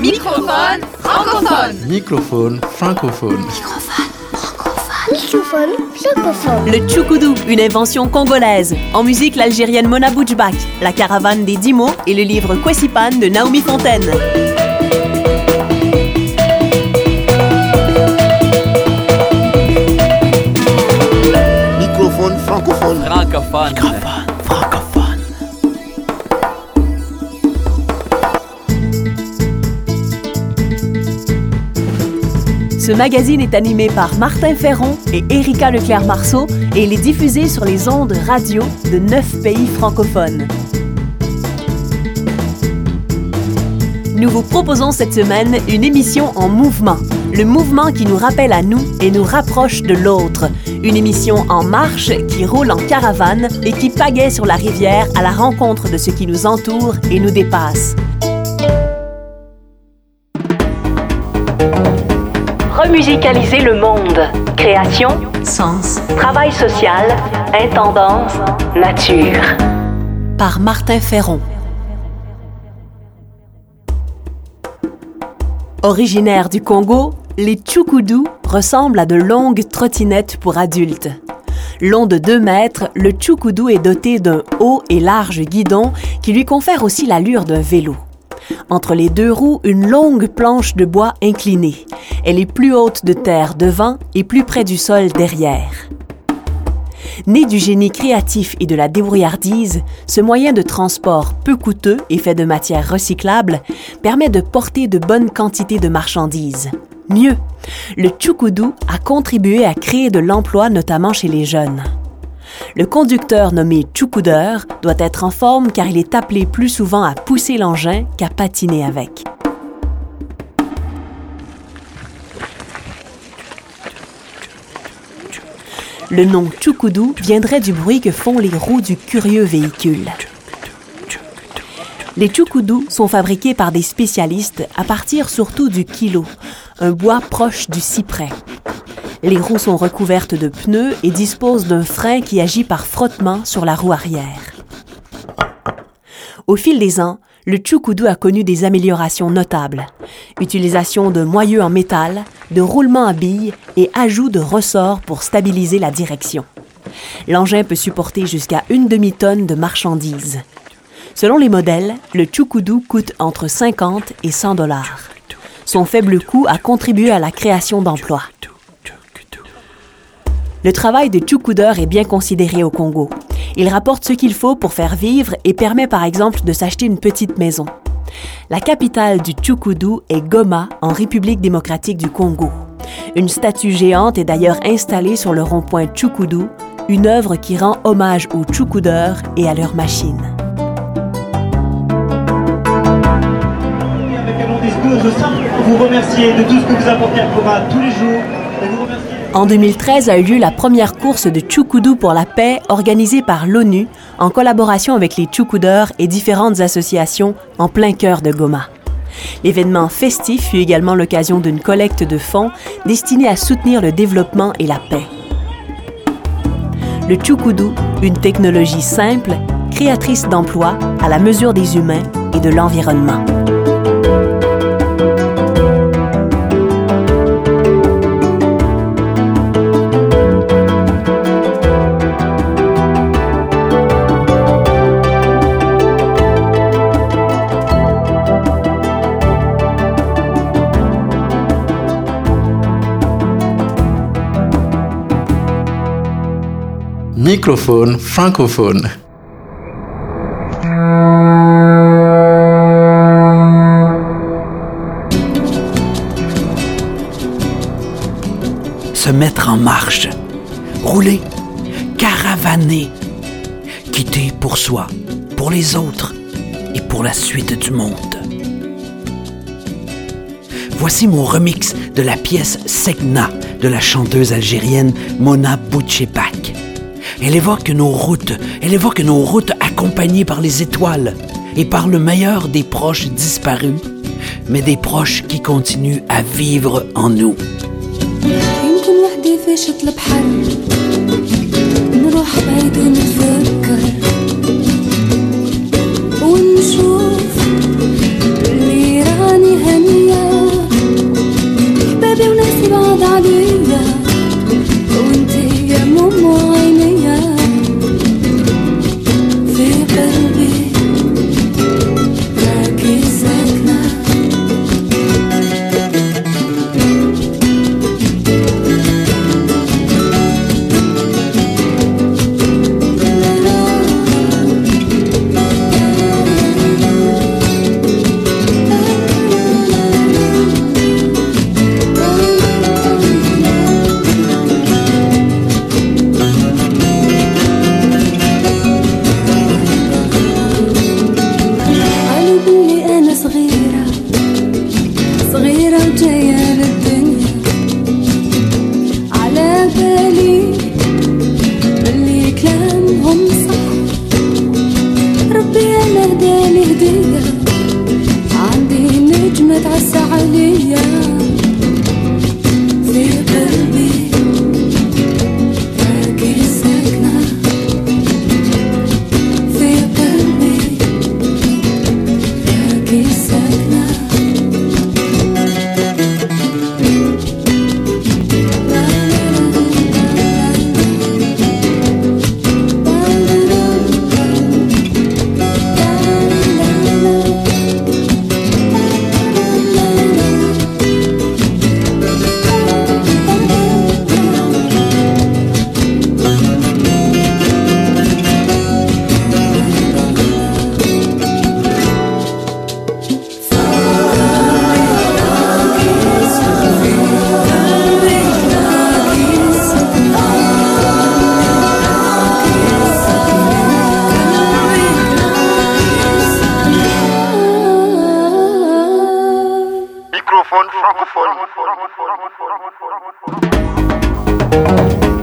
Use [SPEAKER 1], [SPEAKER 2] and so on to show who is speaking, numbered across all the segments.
[SPEAKER 1] Microphone francophone.
[SPEAKER 2] Microphone francophone.
[SPEAKER 3] Microphone francophone.
[SPEAKER 4] Le Tchoukoudou, une invention congolaise. En musique, l'algérienne Mona Boudjbak, la caravane des dix mots et le livre Kwesipan de Naomi Fontaine.
[SPEAKER 5] Microphone francophone.
[SPEAKER 6] Francophone.
[SPEAKER 2] Francophone.
[SPEAKER 4] Ce magazine est animé par Martin Ferron et Erika Leclerc-Marceau et il est diffusé sur les ondes radio de neuf pays francophones. Nous vous proposons cette semaine une émission en mouvement. Le mouvement qui nous rappelle à nous et nous rapproche de l'autre. Une émission en marche qui roule en caravane et qui pagaie sur la rivière à la rencontre de ce qui nous entoure et nous dépasse. Remusicaliser le monde. Création, sens, travail social, intendance, nature. Par Martin Ferron. Originaires du Congo, les Tchoukoudous ressemblent à de longues trottinettes pour adultes. Long de 2 mètres, le Tchoukoudou est doté d'un haut et large guidon qui lui confère aussi l'allure d'un vélo. Entre les deux roues, une longue planche de bois inclinée. Elle est plus haute de terre devant et plus près du sol derrière. Né du génie créatif et de la débrouillardise, ce moyen de transport peu coûteux et fait de matières recyclables permet de porter de bonnes quantités de marchandises. Mieux, le Tchoukoudou a contribué à créer de l'emploi notamment chez les jeunes. Le conducteur nommé Tchoukoudeur doit être en forme car il est appelé plus souvent à pousser l'engin qu'à patiner avec. Le nom Tchoukoudou viendrait du bruit que font les roues du curieux véhicule. Les Tchoukoudous sont fabriqués par des spécialistes à partir surtout du kilo, un bois proche du cyprès. Les roues sont recouvertes de pneus et disposent d'un frein qui agit par frottement sur la roue arrière. Au fil des ans, le Tchoukoudou a connu des améliorations notables. Utilisation de moyeux en métal, de roulements à billes et ajout de ressorts pour stabiliser la direction. L'engin peut supporter jusqu'à une demi-tonne de marchandises. Selon les modèles, le Tchoukoudou coûte entre 50 et 100 dollars. Son faible coût a contribué à la création d'emplois. Le travail de Tchoukoudeur est bien considéré au Congo. Il rapporte ce qu'il faut pour faire vivre et permet par exemple de s'acheter une petite maison. La capitale du Tchoukoudou est Goma, en République démocratique du Congo. Une statue géante est d'ailleurs installée sur le rond-point Tchoukoudou, une œuvre qui rend hommage aux Tchoukoudeurs et à leurs machines.
[SPEAKER 7] je vous remercier de tout ce que vous apportez à Coma tous les jours.
[SPEAKER 4] En 2013 a eu lieu la première course de Tchoukoudou pour la paix organisée par l'ONU en collaboration avec les Tchoukoudeurs et différentes associations en plein cœur de Goma. L'événement festif fut également l'occasion d'une collecte de fonds destinée à soutenir le développement et la paix. Le Tchoukoudou, une technologie simple, créatrice d'emplois à la mesure des humains et de l'environnement.
[SPEAKER 2] Francophone.
[SPEAKER 6] Se mettre en marche. Rouler. Caravaner. Quitter pour soi, pour les autres et pour la suite du monde. Voici mon remix de la pièce Segna de la chanteuse algérienne Mona Boutchepak. Elle évoque nos routes, elle évoque nos routes accompagnées par les étoiles et par le meilleur des proches disparus, mais des proches qui continuent à vivre en nous.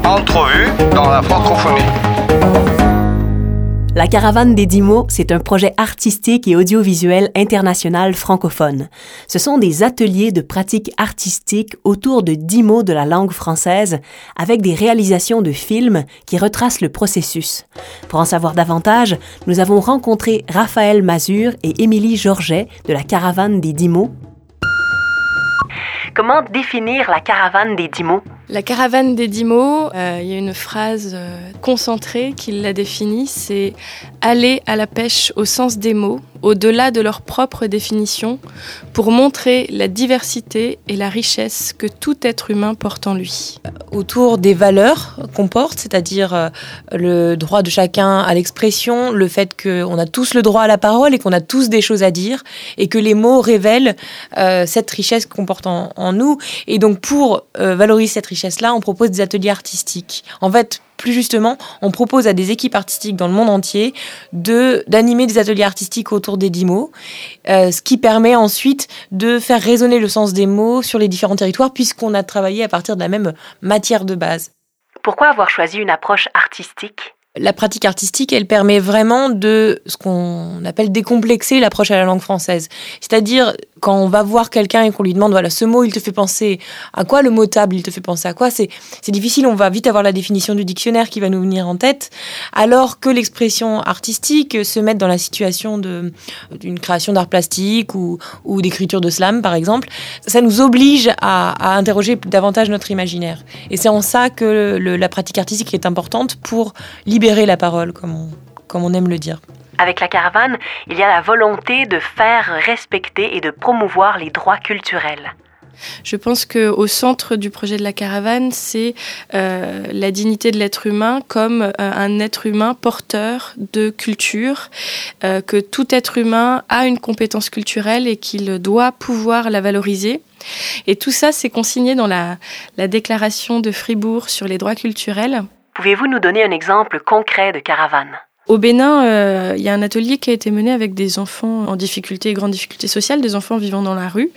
[SPEAKER 3] Entrevue dans la francophonie.
[SPEAKER 4] La Caravane des Dix mots, c'est un projet artistique et audiovisuel international francophone. Ce sont des ateliers de pratique artistique autour de dix mots de la langue française, avec des réalisations de films qui retracent le processus. Pour en savoir davantage, nous avons rencontré Raphaël Mazur et Émilie Georget de la Caravane des Dix mots. Comment définir la Caravane des Dix mots?
[SPEAKER 5] La caravane des dix mots, euh, il y a une phrase euh, concentrée qui la définit, c'est aller à la pêche au sens des mots, au-delà de leur propre définition, pour montrer la diversité et la richesse que tout être humain porte en lui.
[SPEAKER 8] autour des valeurs qu'on porte, c'est-à-dire euh, le droit de chacun à l'expression, le fait qu'on a tous le droit à la parole et qu'on a tous des choses à dire, et que les mots révèlent euh, cette richesse qu'on porte en, nous. Et donc pour euh, valoriser cette richesse-là, on propose des ateliers artistiques. En fait, plus justement, on propose à des équipes artistiques dans le monde entier de d'animer des ateliers artistiques autour des dix mots, euh, ce qui permet ensuite de faire résonner le sens des mots sur les différents territoires puisqu'on a travaillé à partir de la même matière de base.
[SPEAKER 4] Pourquoi avoir choisi une approche artistique?
[SPEAKER 8] La pratique artistique, elle permet vraiment de ce qu'on appelle décomplexer l'approche à la langue française. C'est-à-dire, quand on va voir quelqu'un et qu'on lui demande, voilà, ce mot, il te fait penser à quoi le mot table, il te fait penser à quoi, c'est, difficile, on va vite avoir la définition du dictionnaire qui va nous venir en tête, alors que l'expression artistique se met dans la situation d'une création d'art plastique ou, ou d'écriture de slam, par exemple, ça nous oblige à, interroger davantage notre imaginaire. Et c'est en ça que la pratique artistique est importante pour libérer la parole, comme comme on aime le dire.
[SPEAKER 4] Avec la caravane, il y a la volonté de faire respecter et de promouvoir les droits culturels.
[SPEAKER 5] Je pense que au centre du projet de la caravane, c'est euh, la dignité de l'être humain comme euh, un être humain porteur de culture, euh, que tout être humain a une compétence culturelle et qu'il doit pouvoir la valoriser. Et tout ça, c'est consigné dans la, la déclaration de Fribourg sur les droits culturels.
[SPEAKER 4] Pouvez-vous nous donner un exemple concret de caravane?
[SPEAKER 5] Au Bénin, euh, il y a un atelier qui a été mené avec des enfants en difficulté grande difficulté sociale, des enfants vivant dans la rue,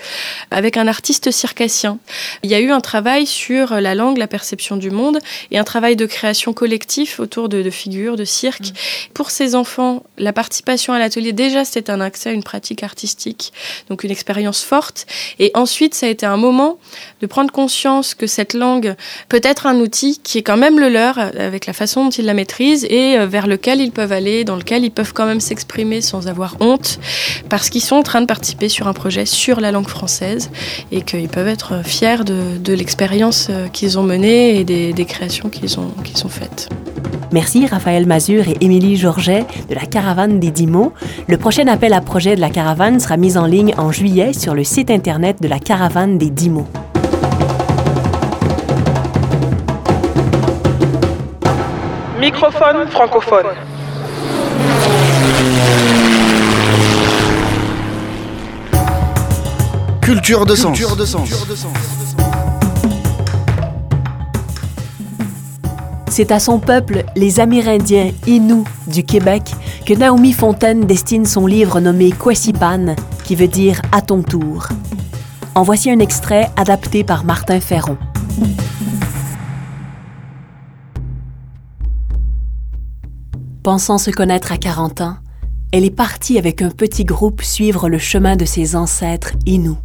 [SPEAKER 5] avec un artiste circassien. Il y a eu un travail sur la langue, la perception du monde, et un travail de création collectif autour de, de figures, de cirque. Pour ces enfants, la participation à l'atelier, déjà, c'était un accès à une pratique artistique, donc une expérience forte. Et ensuite, ça a été un moment de prendre conscience que cette langue peut être un outil qui est quand même le leur, euh, avec la façon dont ils la maîtrisent, et euh, vers lequel ils peuvent aller, dans lequel ils peuvent quand même s'exprimer sans avoir honte, parce qu'ils sont en train de participer sur un projet sur la langue française, et qu'ils peuvent être fiers de, de l'expérience euh, qu'ils ont menée et des, des créations qu'ils ont, qu'ils ont faites.
[SPEAKER 4] Merci Raphaël Mazur et Émilie Georget de la Caravane des Dix mots. Le prochain appel à projet de la Caravane sera mis en ligne en juillet sur le site internet de la Caravane des Dix mots.
[SPEAKER 9] Microphone francophone.
[SPEAKER 10] Culture de sens.
[SPEAKER 4] C'est à son peuple, les Amérindiens Inuits du Québec, que Naomi Fontaine destine son livre nommé Kwesipan, qui veut dire à ton tour. En voici un extrait adapté par Martin Ferron. Pensant se connaître à 40 ans, elle est partie avec un petit groupe suivre le chemin de ses ancêtres Inuits.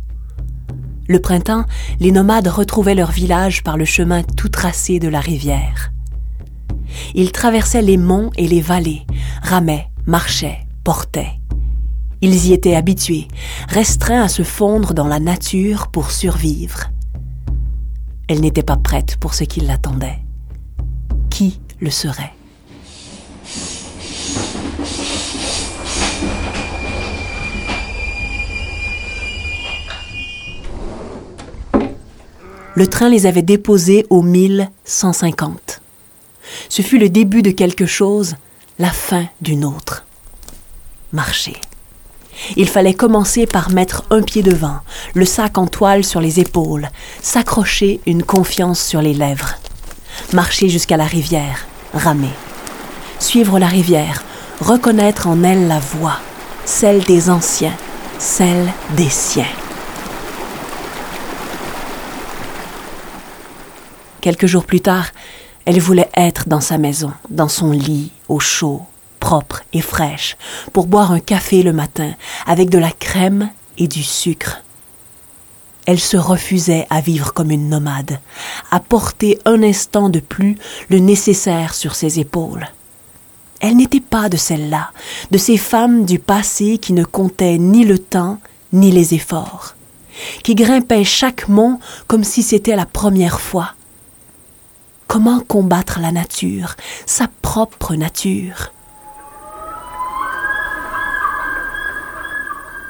[SPEAKER 4] Le printemps, les nomades retrouvaient leur village par le chemin tout tracé de la rivière. Ils traversaient les monts et les vallées, ramaient, marchaient, portaient. Ils y étaient habitués, restreints à se fondre dans la nature pour survivre. Elle n'était pas prête pour ce qui l'attendait. Qui le serait? Le train les avait déposés au 1150. Ce fut le début de quelque chose, la fin d'une autre. Marcher. Il fallait commencer par mettre un pied devant, le sac en toile sur les épaules, s'accrocher une confiance sur les lèvres. Marcher jusqu'à la rivière, ramer. Suivre la rivière, reconnaître en elle la voix, celle des anciens, celle des siens. Quelques jours plus tard, elle voulait être dans sa maison, dans son lit, au chaud, propre et fraîche, pour boire un café le matin, avec de la crème et du sucre. Elle se refusait à vivre comme une nomade, à porter un instant de plus le nécessaire sur ses épaules. Elle n'était pas de celles-là, de ces femmes du passé qui ne comptaient ni le temps ni les efforts, qui grimpaient chaque mont comme si c'était la première fois. Comment combattre la nature, sa propre nature?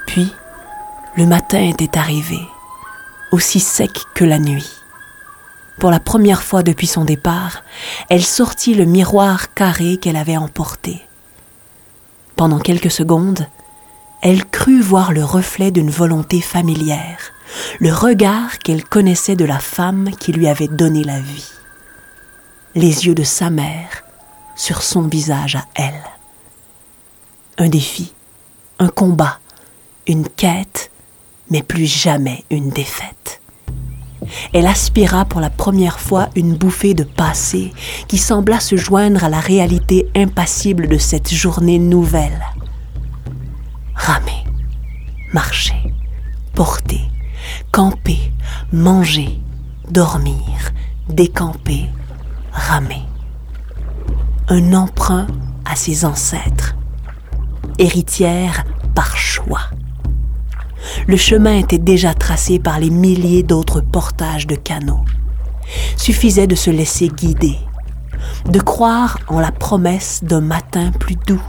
[SPEAKER 4] Puis, le matin était arrivé, aussi sec que la nuit. Pour la première fois depuis son départ, elle sortit le miroir carré qu'elle avait emporté. Pendant quelques secondes, elle crut voir le reflet d'une volonté familière, le regard qu'elle connaissait de la femme qui lui avait donné la vie. Les yeux de sa mère sur son visage à elle. Un défi, un combat, une quête, mais plus jamais une défaite. Elle aspira pour la première fois une bouffée de passé qui sembla se joindre à la réalité impassible de cette journée nouvelle. Ramer, marcher, porter, camper, manger, dormir, décamper, ramer. Un emprunt à ses ancêtres, héritière par choix le chemin était déjà tracé par les milliers d'autres portages de canaux. Suffisait de se laisser guider, de croire en la promesse d'un matin plus doux.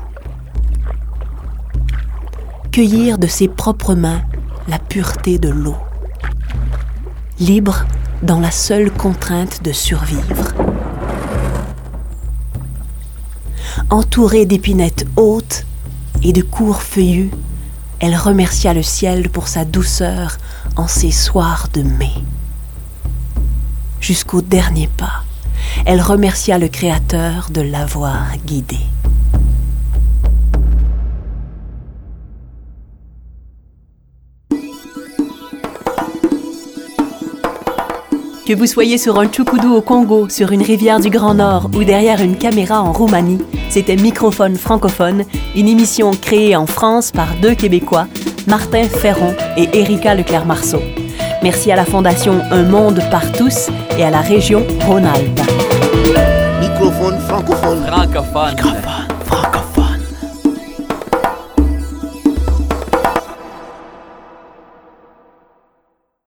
[SPEAKER 4] Cueillir de ses propres mains la pureté de l'eau. Libre dans la seule contrainte de survivre. Entourée d'épinettes hautes et de courts feuillus, elle remercia le ciel pour sa douceur en ces soirs de mai. Jusqu'au dernier pas, elle remercia le Créateur de l'avoir guidée. Que vous soyez sur un tchoukoudou au Congo, sur une rivière du Grand Nord ou derrière une caméra en Roumanie, c'était Microphone francophone, une émission créée en France par deux Québécois, Martin Ferron et Erika Leclerc-Marceau. Merci à la Fondation Un Monde par tous et à la région Rhône-Alpes.
[SPEAKER 3] Microphone francophone.
[SPEAKER 2] Francophone.